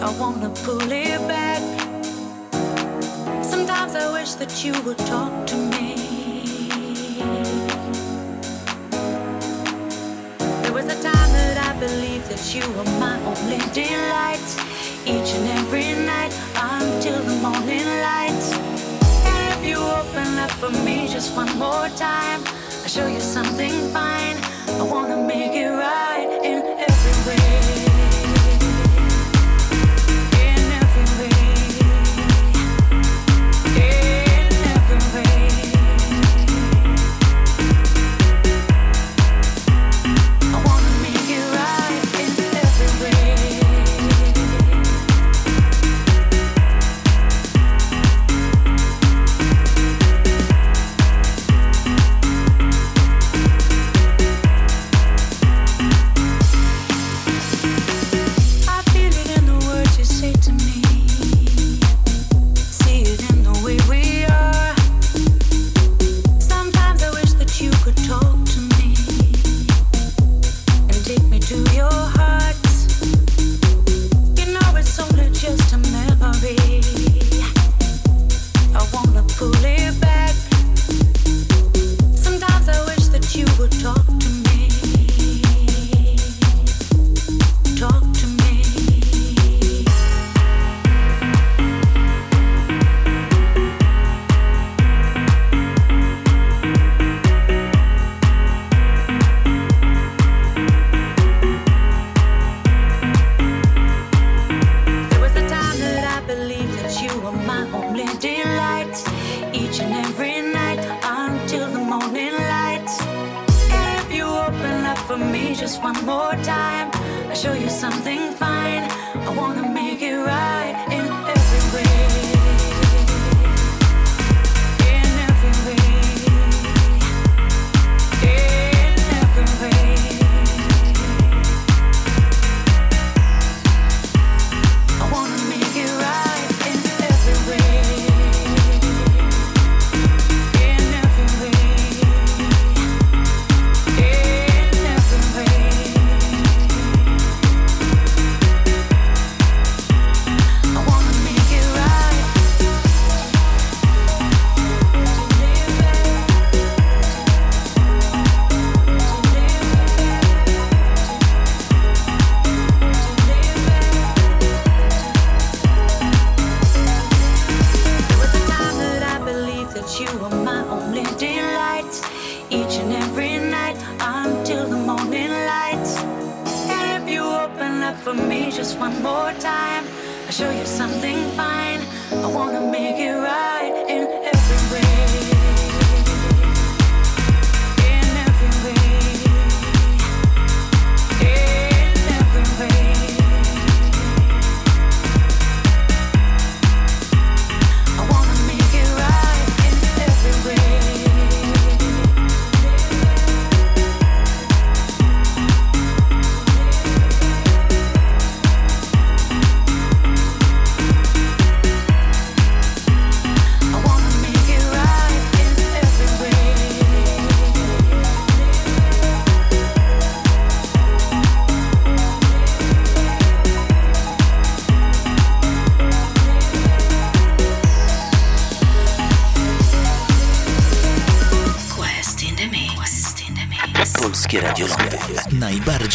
I wanna pull it back. Sometimes I wish that you would talk to me. There was a time that I believed that you were my only delight. Each and every night until the morning light. And if you open up for me just one more time, I'll show you something fine. I wanna make it right. My only delight. Each and every night until the morning light. If you open up for me just one more time, I'll show you something fine. I wanna make it right.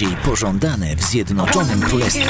Najbardziej pożądane w Zjednoczonym Królestwie.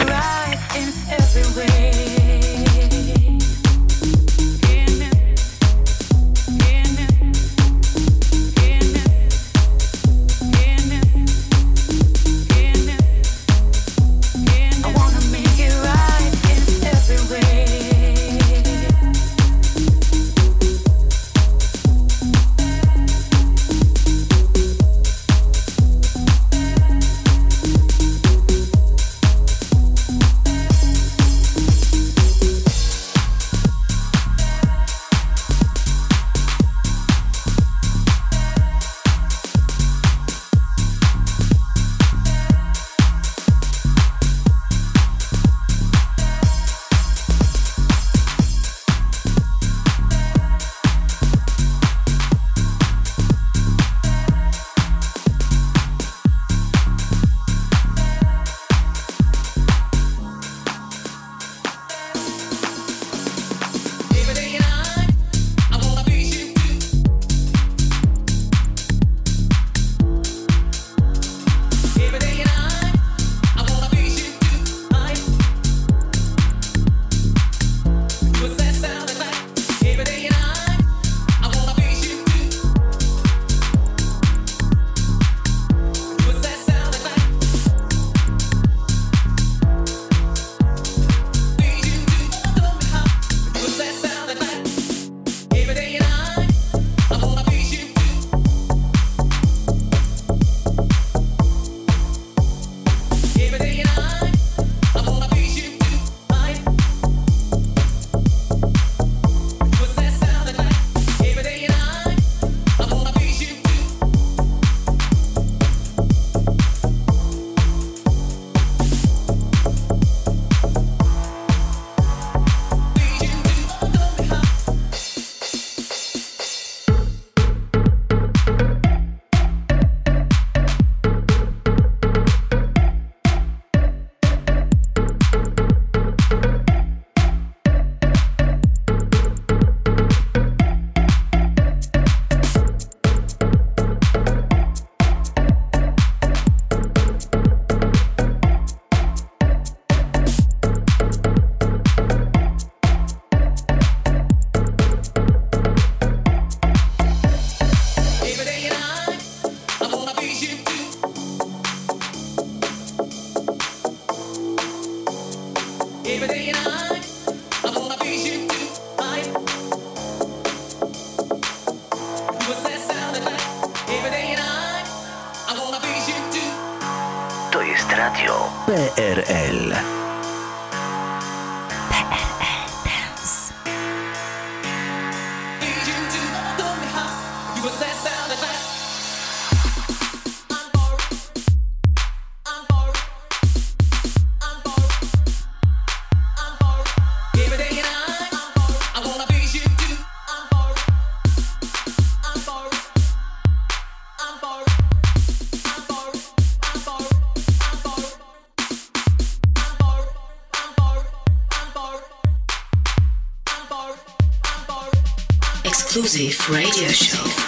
Exclusive radio show.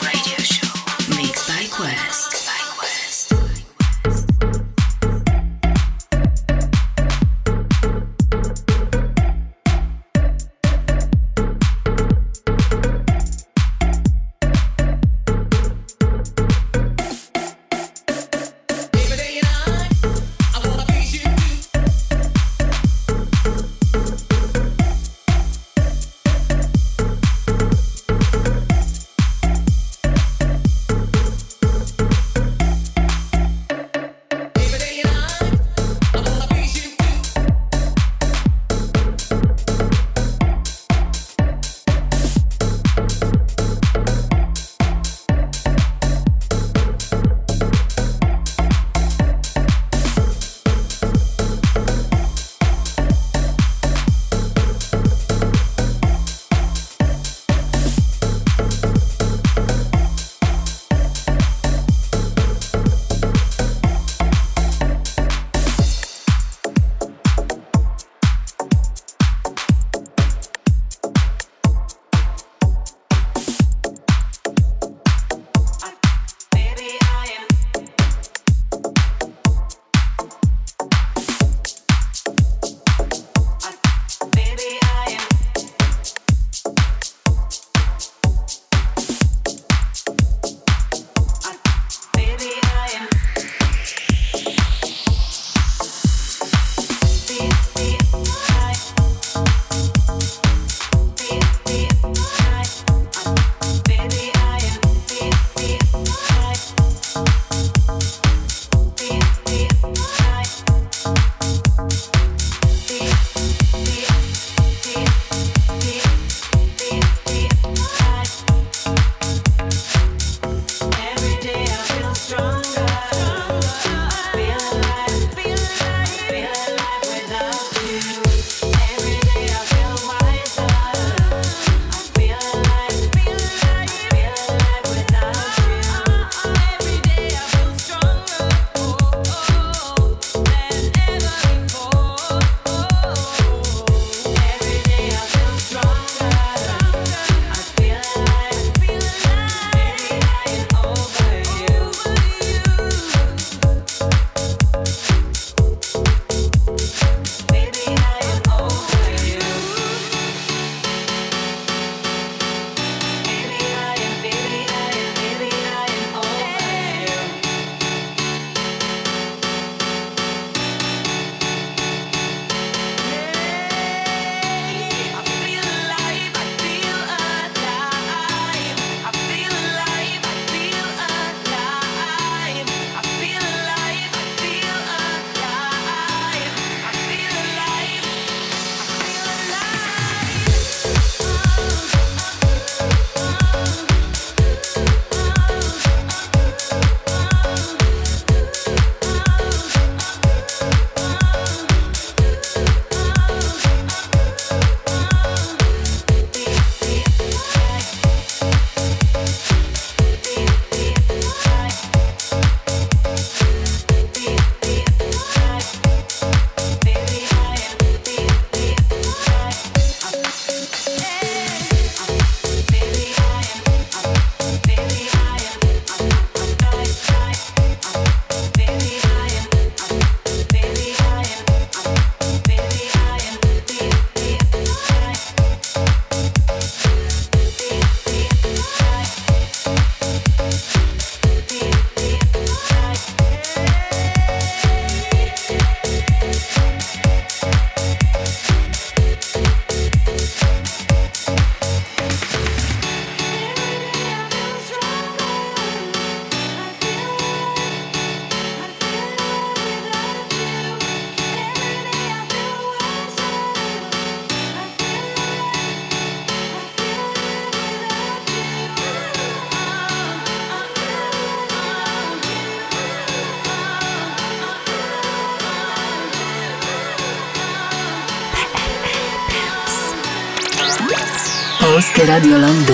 Radio Londyn.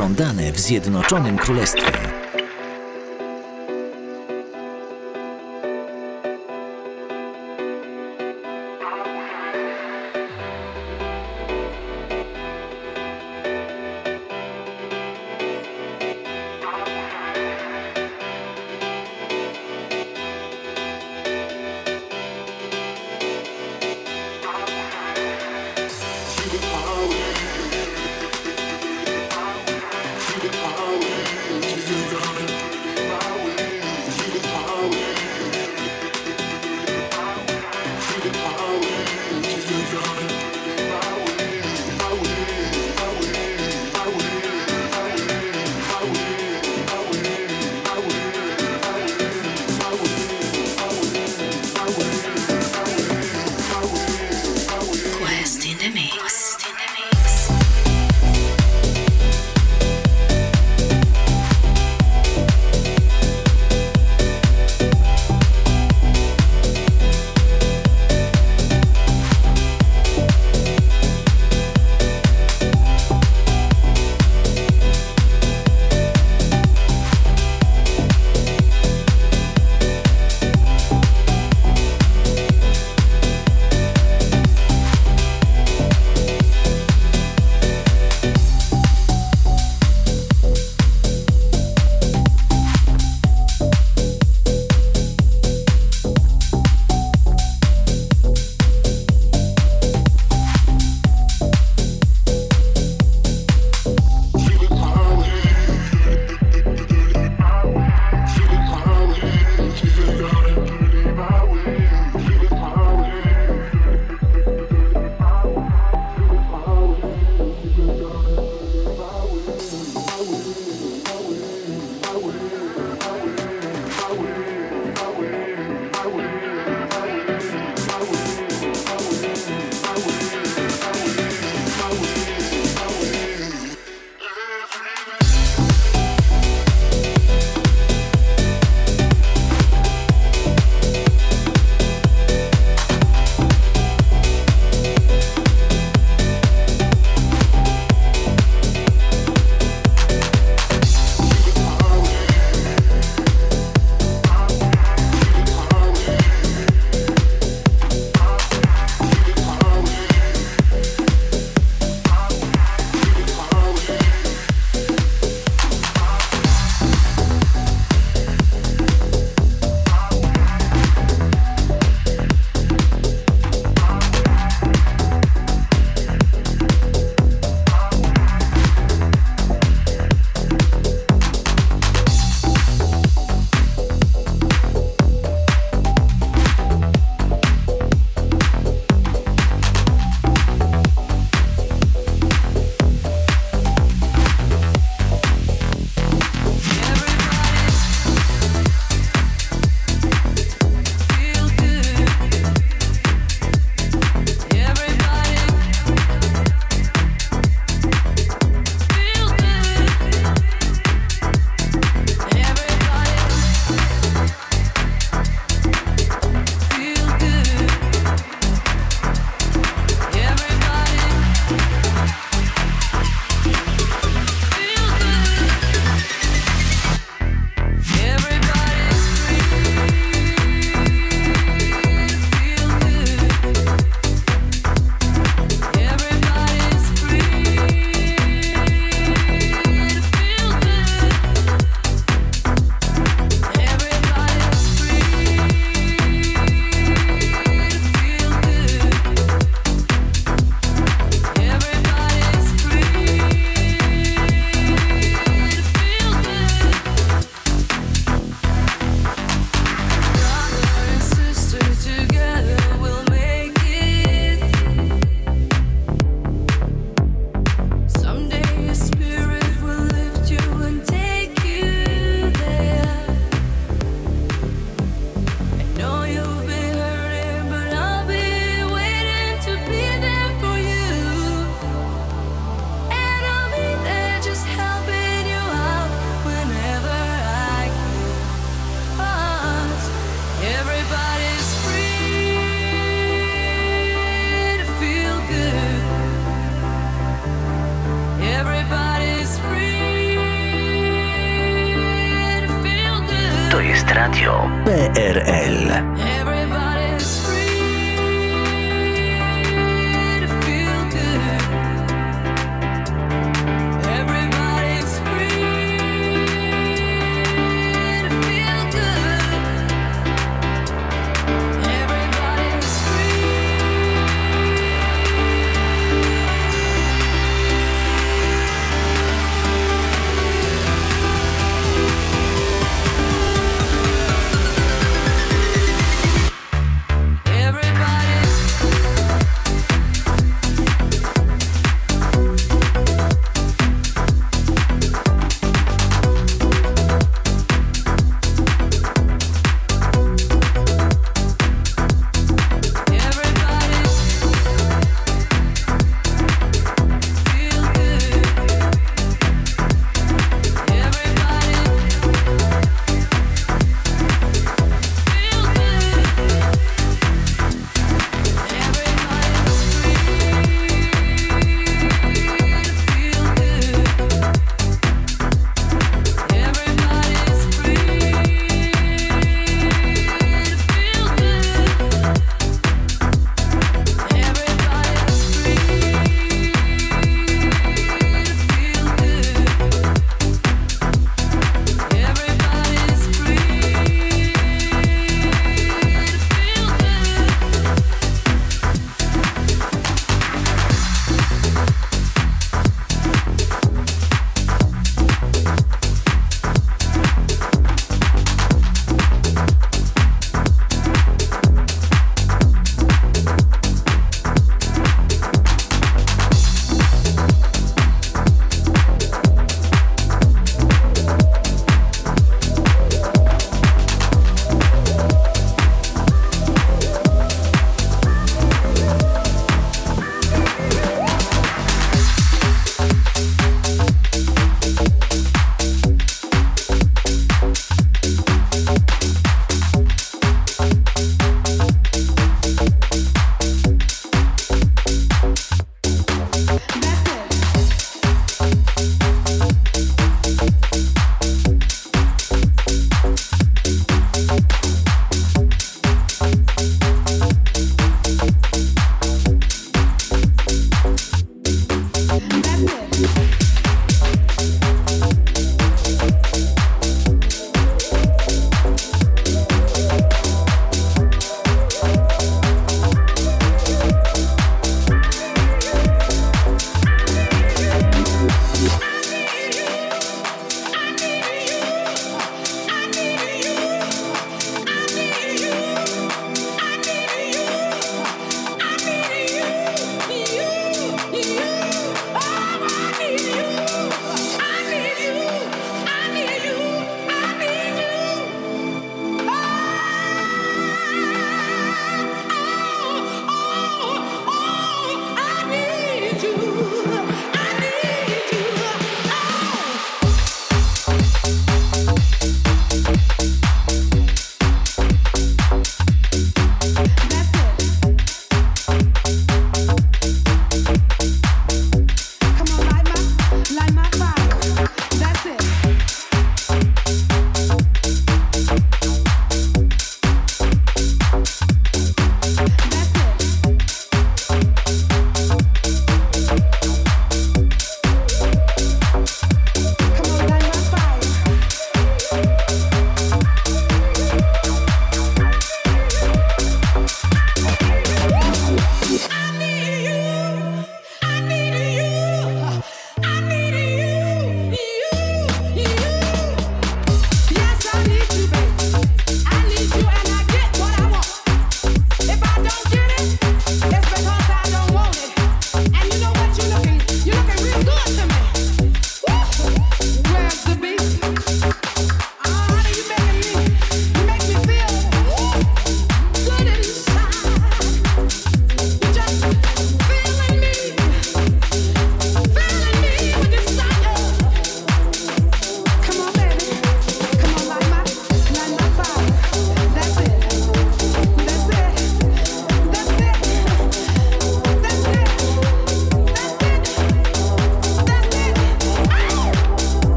Pożądane w Zjednoczonym Królestwie.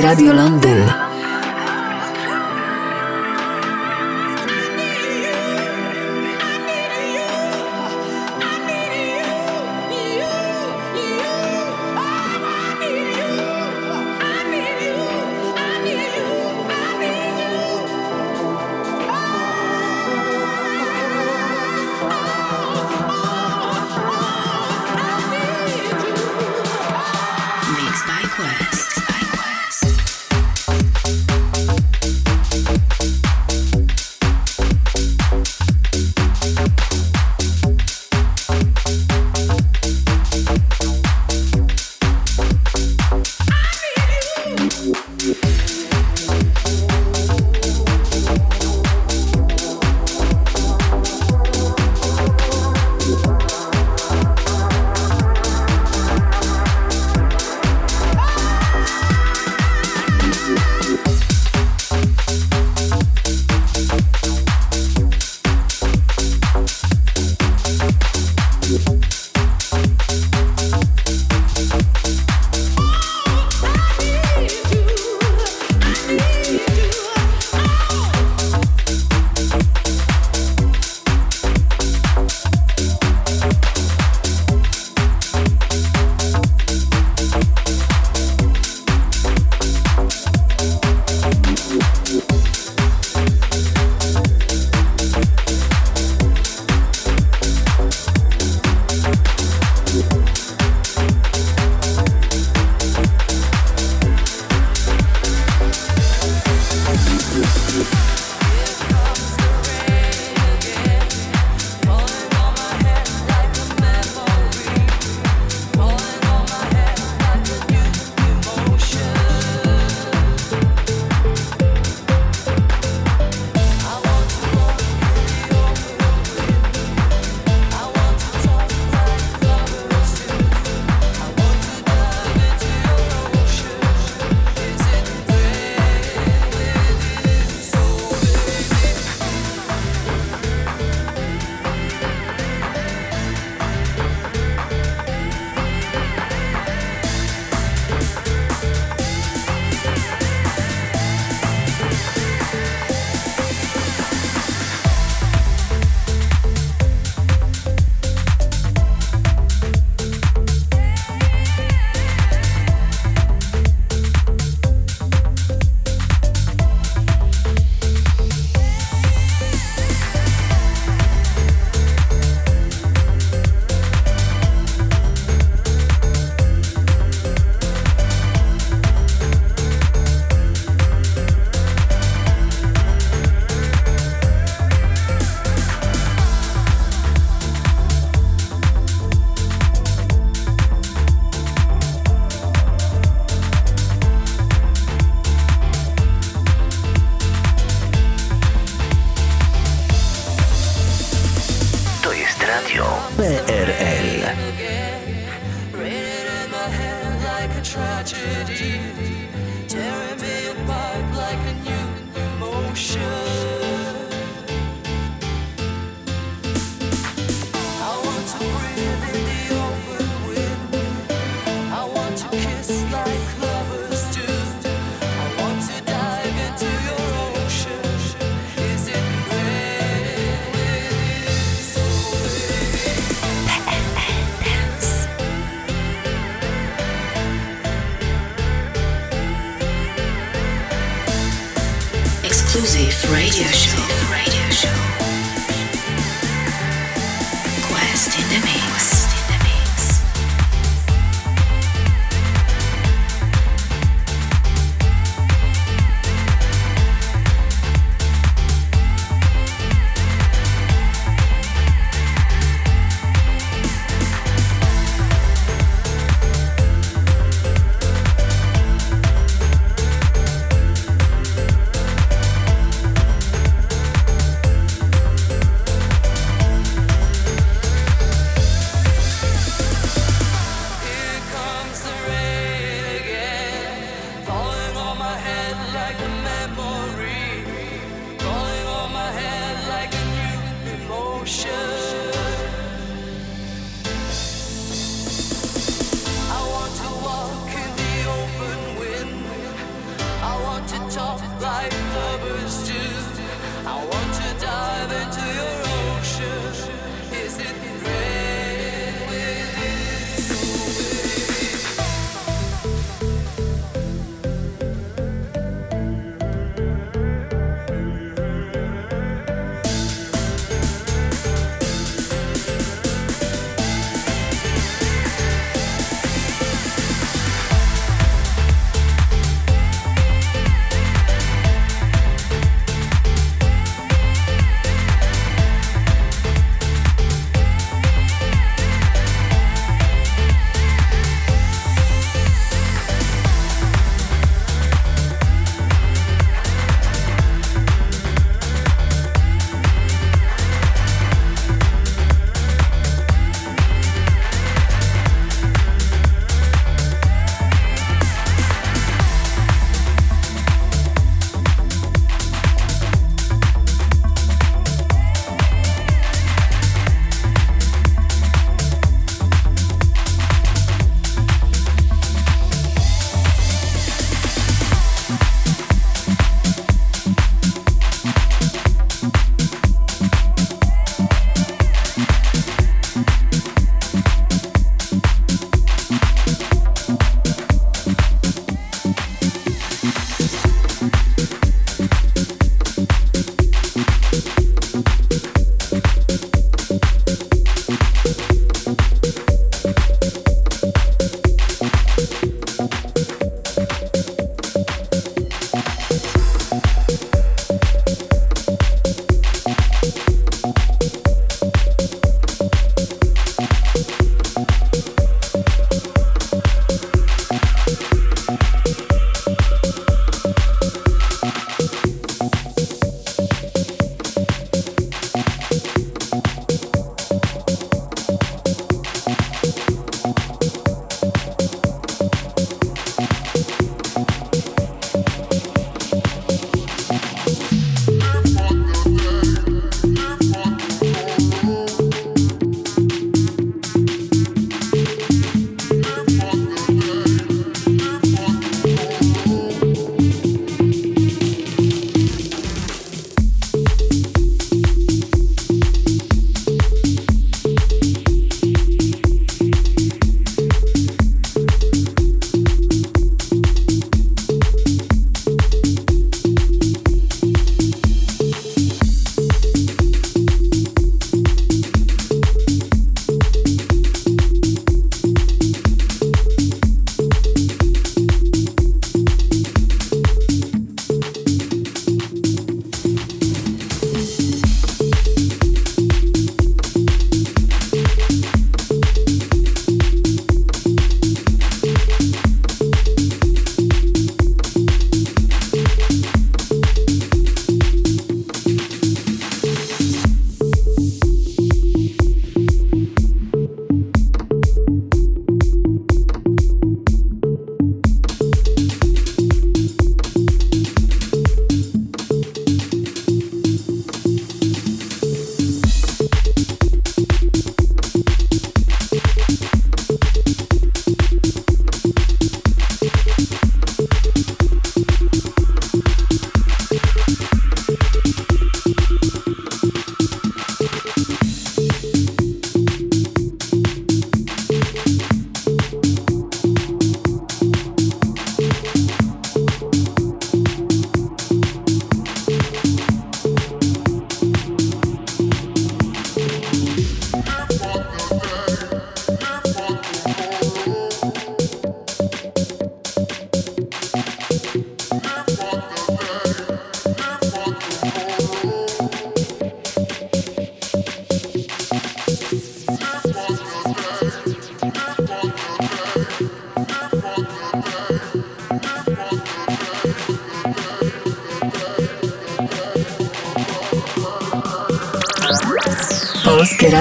Radio Londyn.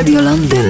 violante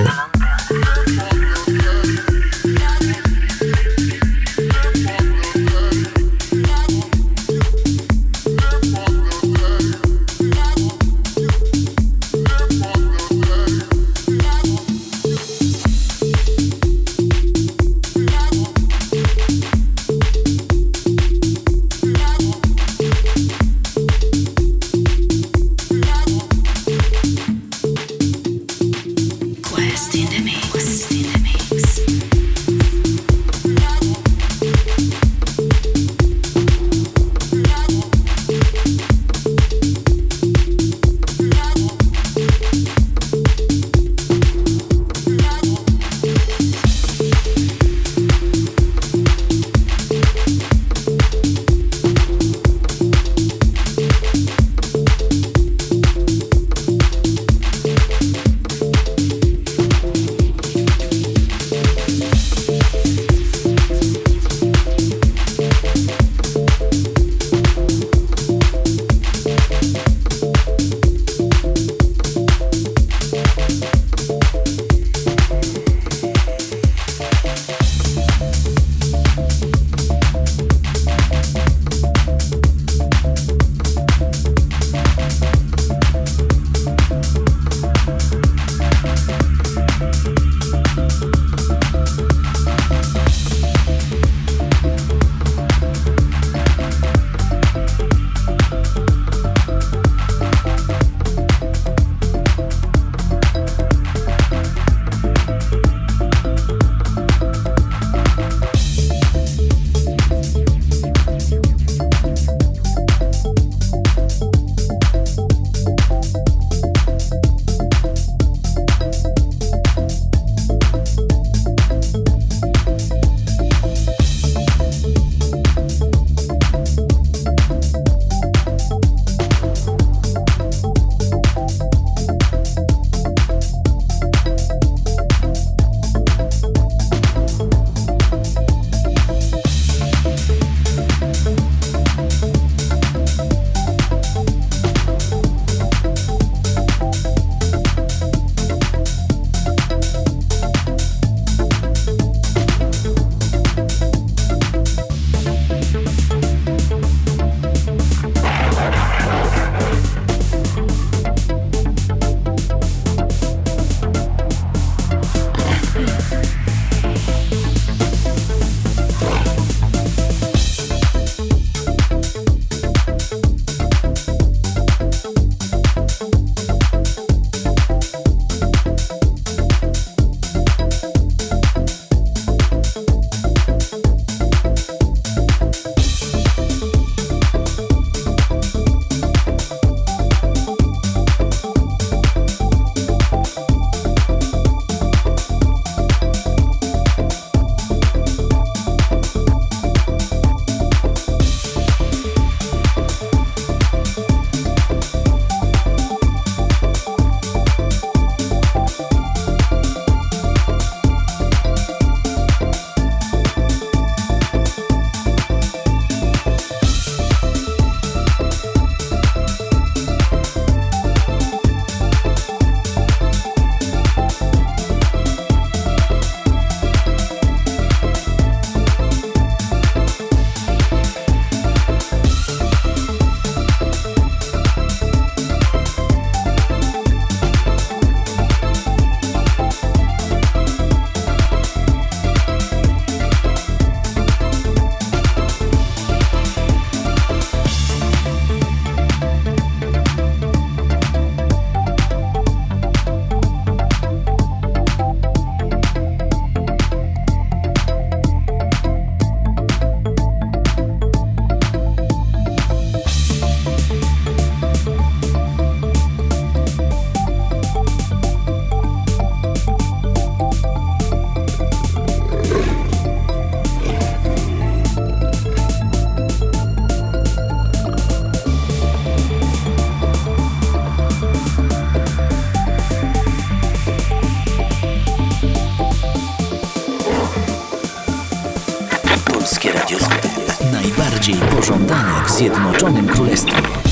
Najbardziej pożądane w Zjednoczonym Królestwie.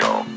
Radio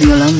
Radio Londyn.